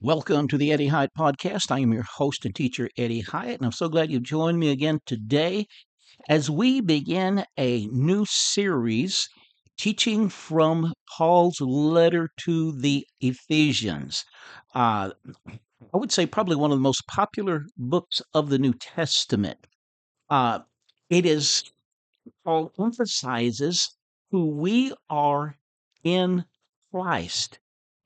Welcome to the Eddie Hyatt Podcast. I am your host and teacher, Eddie Hyatt, and I'm so glad you've joined me again today as we begin a new series teaching from Paul's letter to the Ephesians. Uh, I would say probably one of the most popular books of the New Testament. Uh, it is, Paul emphasizes who we are in Christ.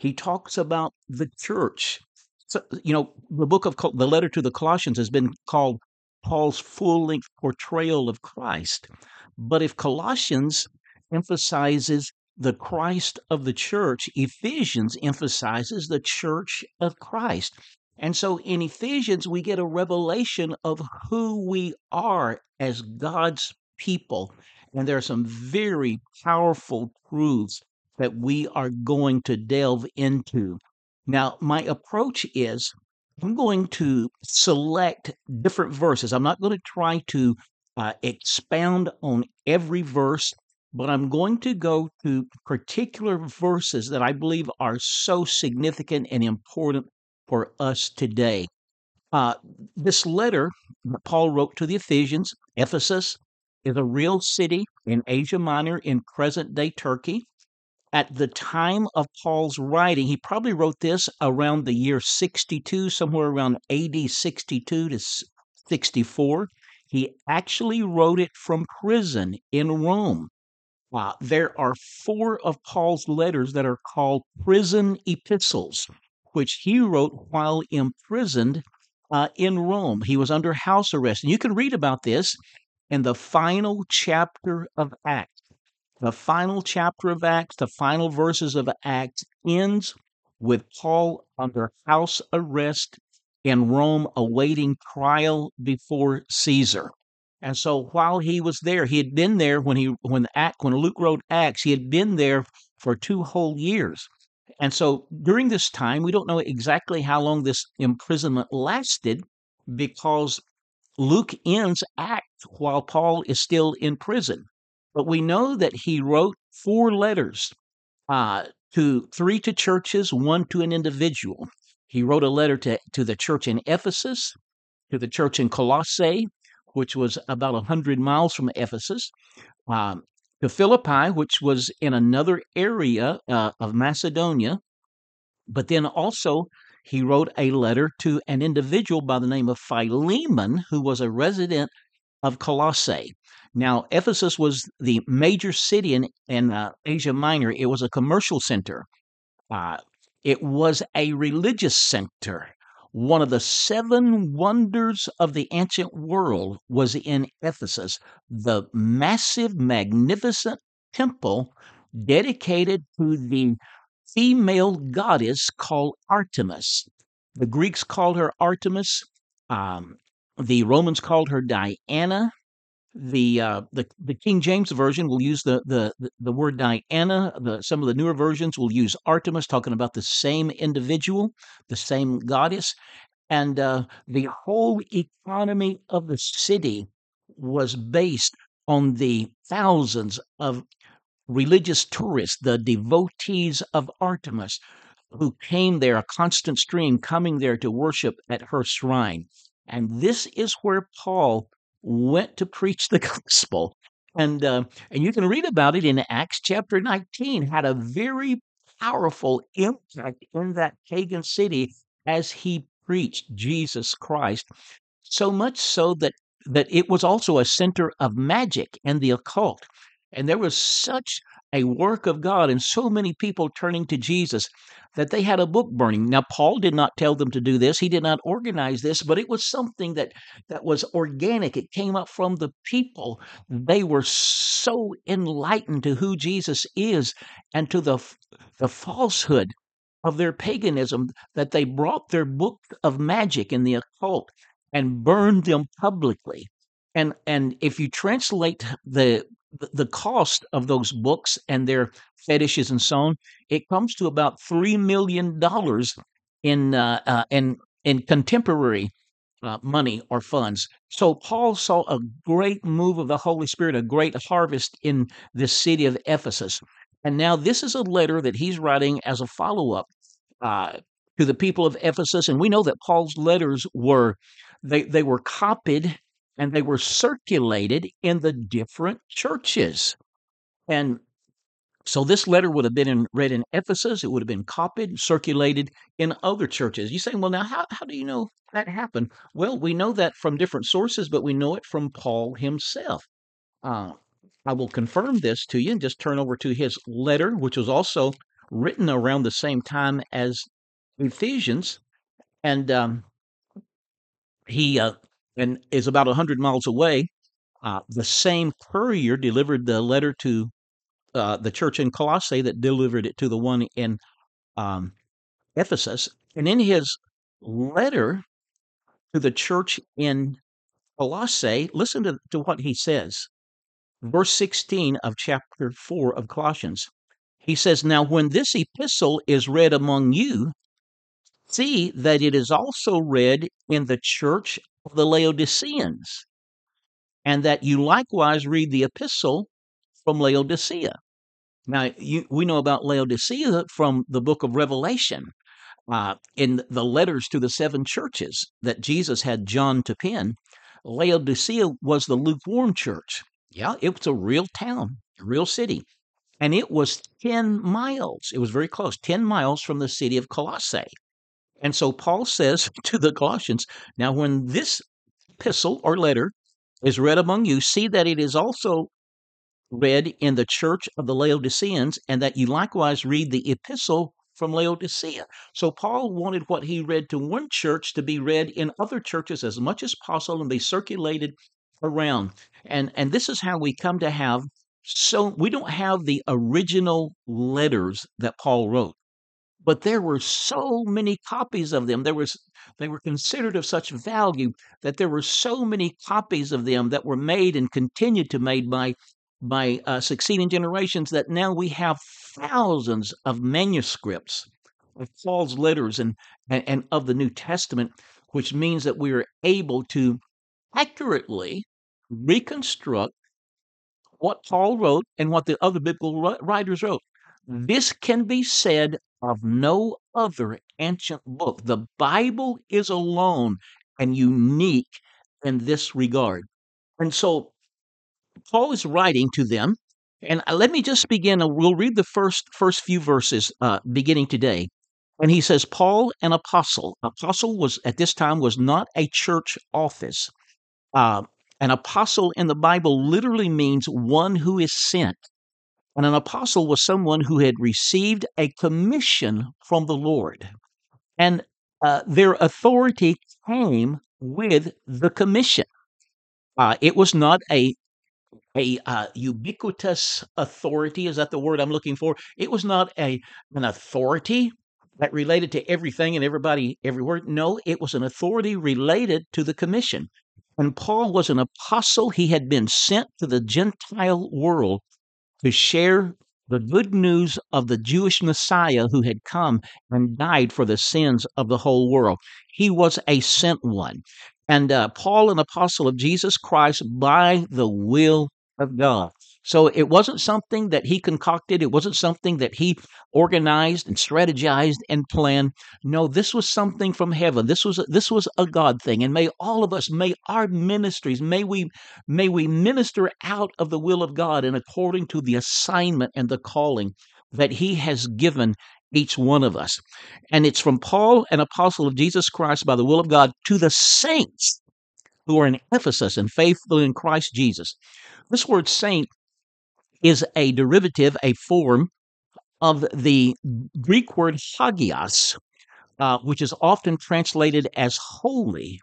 He talks about the church. So, you know, the book of the letter to the Colossians has been called Paul's full length portrayal of Christ. But if Colossians emphasizes the Christ of the church, Ephesians emphasizes the church of Christ. And so in Ephesians, we get a revelation of who we are as God's people. And there are some very powerful truths that we are going to delve into. Now, my approach is I'm going to select different verses. I'm not going to try to uh, expound on every verse, but I'm going to go to particular verses that I believe are so significant and important for us today. Uh, this letter that Paul wrote to the Ephesians, Ephesus, is a real city in Asia Minor in present day Turkey. At the time of Paul's writing, he probably wrote this around the year 62, somewhere around AD 62 to 64. He actually wrote it from prison in Rome. Uh, there are four of Paul's letters that are called prison epistles, which he wrote while imprisoned uh, in Rome. He was under house arrest. And you can read about this in the final chapter of Acts. The final chapter of Acts, the final verses of Acts, ends with Paul under house arrest in Rome awaiting trial before Caesar. And so while he was there, he had been there when he when Act when Luke wrote Acts, he had been there for two whole years. And so during this time, we don't know exactly how long this imprisonment lasted because Luke ends Acts while Paul is still in prison. But we know that he wrote four letters uh, to three to churches, one to an individual. He wrote a letter to, to the church in Ephesus, to the church in Colossae, which was about 100 miles from Ephesus, um, to Philippi, which was in another area uh, of Macedonia. But then also, he wrote a letter to an individual by the name of Philemon, who was a resident of Colossae. Now, Ephesus was the major city in, in uh, Asia Minor. It was a commercial center. Uh, it was a religious center. One of the seven wonders of the ancient world was in Ephesus, the massive, magnificent temple dedicated to the female goddess called Artemis. The Greeks called her Artemis. Um, the Romans called her Diana the uh, the the King James version will use the the the word Diana. The, some of the newer versions will use Artemis, talking about the same individual, the same goddess, and uh, the whole economy of the city was based on the thousands of religious tourists, the devotees of Artemis, who came there, a constant stream coming there to worship at her shrine. And this is where Paul went to preach the gospel. And uh, and you can read about it in Acts chapter 19. Had a very powerful impact in that pagan city as he preached Jesus Christ. So much so that that it was also a center of magic and the occult. And there was such a work of God and so many people turning to Jesus that they had a book burning. Now Paul did not tell them to do this. He did not organize this, but it was something that that was organic. It came up from the people. They were so enlightened to who Jesus is and to the the falsehood of their paganism that they brought their book of magic and the occult and burned them publicly. And and if you translate the the cost of those books and their fetishes and so on, it comes to about three million dollars in uh, uh, in in contemporary uh, money or funds. So Paul saw a great move of the Holy Spirit, a great harvest in this city of Ephesus. And now this is a letter that he's writing as a follow up. Uh, to the people of Ephesus, and we know that Paul's letters were they they were copied and they were circulated in the different churches. And so this letter would have been in, read in Ephesus. It would have been copied, circulated in other churches. You say, well, now how, how do you know that happened? Well, we know that from different sources, but we know it from Paul himself. Uh, I will confirm this to you and just turn over to his letter, which was also written around the same time as Ephesians, and um, he uh, and is about a hundred miles away. Uh, the same courier delivered the letter to uh, the church in Colossae that delivered it to the one in um, Ephesus. And in his letter to the church in Colossae, listen to, to what he says. Verse 16 of chapter 4 of Colossians. He says, Now when this epistle is read among you, see that it is also read in the church of the Laodiceans, and that you likewise read the epistle from Laodicea. Now, you, we know about Laodicea from the book of Revelation. Uh, in the letters to the seven churches that Jesus had John to pen, Laodicea was the lukewarm church. Yeah, it was a real town, a real city. And it was 10 miles. It was very close, 10 miles from the city of Colossae. And so Paul says to the Colossians, Now, when this epistle or letter is read among you, see that it is also read in the church of the Laodiceans, and that you likewise read the epistle from Laodicea. So Paul wanted what he read to one church to be read in other churches as much as possible and be circulated around. And and this is how we come to have so we don't have the original letters that Paul wrote but there were so many copies of them there was they were considered of such value that there were so many copies of them that were made and continued to made by by uh, succeeding generations that now we have thousands of manuscripts of Paul's letters and, and, and of the New Testament, which means that we are able to accurately reconstruct what Paul wrote and what the other biblical writers wrote. This can be said of no other ancient book. The Bible is alone and unique in this regard. And so Paul is writing to them, and uh, let me just begin. We'll read the first first few verses uh, beginning today. And he says, Paul, an apostle. Apostle was at this time was not a church office. Uh, an apostle in the Bible literally means one who is sent. And an apostle was someone who had received a commission from the Lord. And uh, their authority came with the commission. Uh, it was not a a uh, ubiquitous authority. Is that the word I'm looking for? It was not a an authority that related to everything and everybody everywhere. No, it was an authority related to the commission. And Paul was an apostle. He had been sent to the Gentile world to share the good news of the Jewish Messiah who had come and died for the sins of the whole world. He was a sent one. And uh, Paul, an apostle of Jesus Christ by the will of God. So it wasn't something that he concocted. It wasn't something that he organized and strategized and planned. No, this was something from heaven. This was a, this was a God thing. And may all of us, may our ministries, may we may we minister out of the will of God and according to the assignment and the calling that he has given each one of us. And it's from Paul, an apostle of Jesus Christ by the will of God, to the saints who are in Ephesus and faithful in Christ Jesus. This word saint is a derivative, a form of the Greek word hagios, uh, which is often translated as holy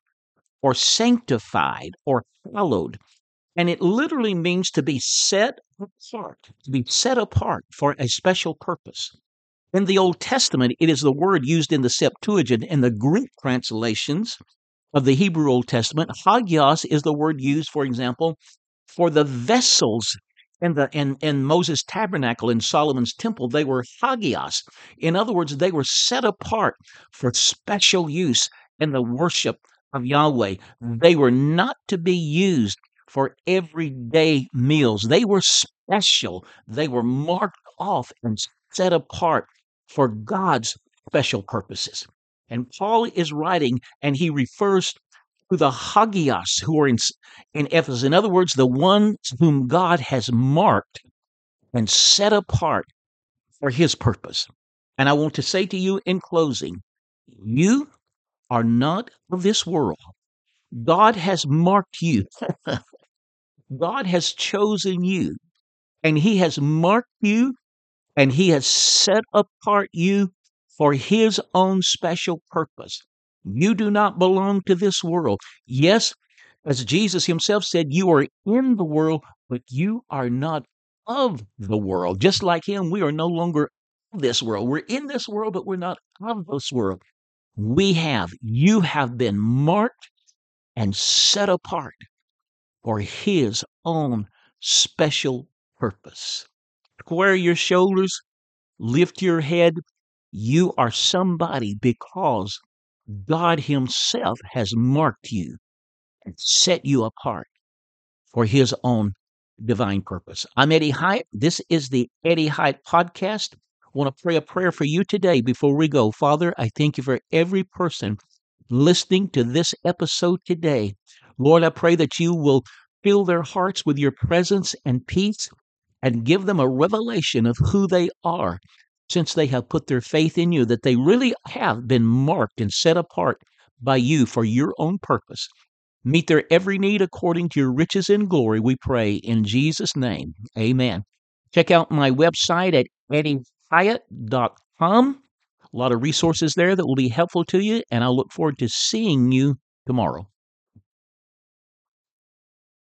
or sanctified or hallowed. And it literally means to be set apart, to be set apart for a special purpose. In the Old Testament, it is the word used in the Septuagint in the Greek translations of the Hebrew Old Testament. Hagios is the word used, for example, for the vessels in the in, in Moses' tabernacle in Solomon's temple, they were hagios. In other words, they were set apart for special use in the worship of Yahweh. They were not to be used for everyday meals. They were special. They were marked off and set apart for God's special purposes. And Paul is writing, and he refers to the Hagios who are in, in Ephesus. In other words, the ones whom God has marked and set apart for his purpose. And I want to say to you in closing, you are not of this world. God has marked you. God has chosen you, and He has marked you, and He has set apart you for His own special purpose. You do not belong to this world. Yes, as Jesus Himself said, you are in the world, but you are not of the world. Just like Him, we are no longer of this world. We're in this world, but we're not of this world. We have, you have been marked and set apart for His own special purpose. Square your shoulders, lift your head. You are somebody because God Himself has marked you and set you apart for His own divine purpose. I'm Eddie Hyatt. This is the Eddie Hyatt Podcast. I want to pray a prayer for you today before we go. Father, I thank you for every person listening to this episode today. Lord, I pray that you will fill their hearts with your presence and peace and give them a revelation of who they are since they have put their faith in you, that they really have been marked and set apart by you for your own purpose. Meet their every need according to your riches and glory, we pray in Jesus' name. Amen. Check out my website at eddiehyatt.com. A lot of resources there that will be helpful to you, and I look forward to seeing you tomorrow.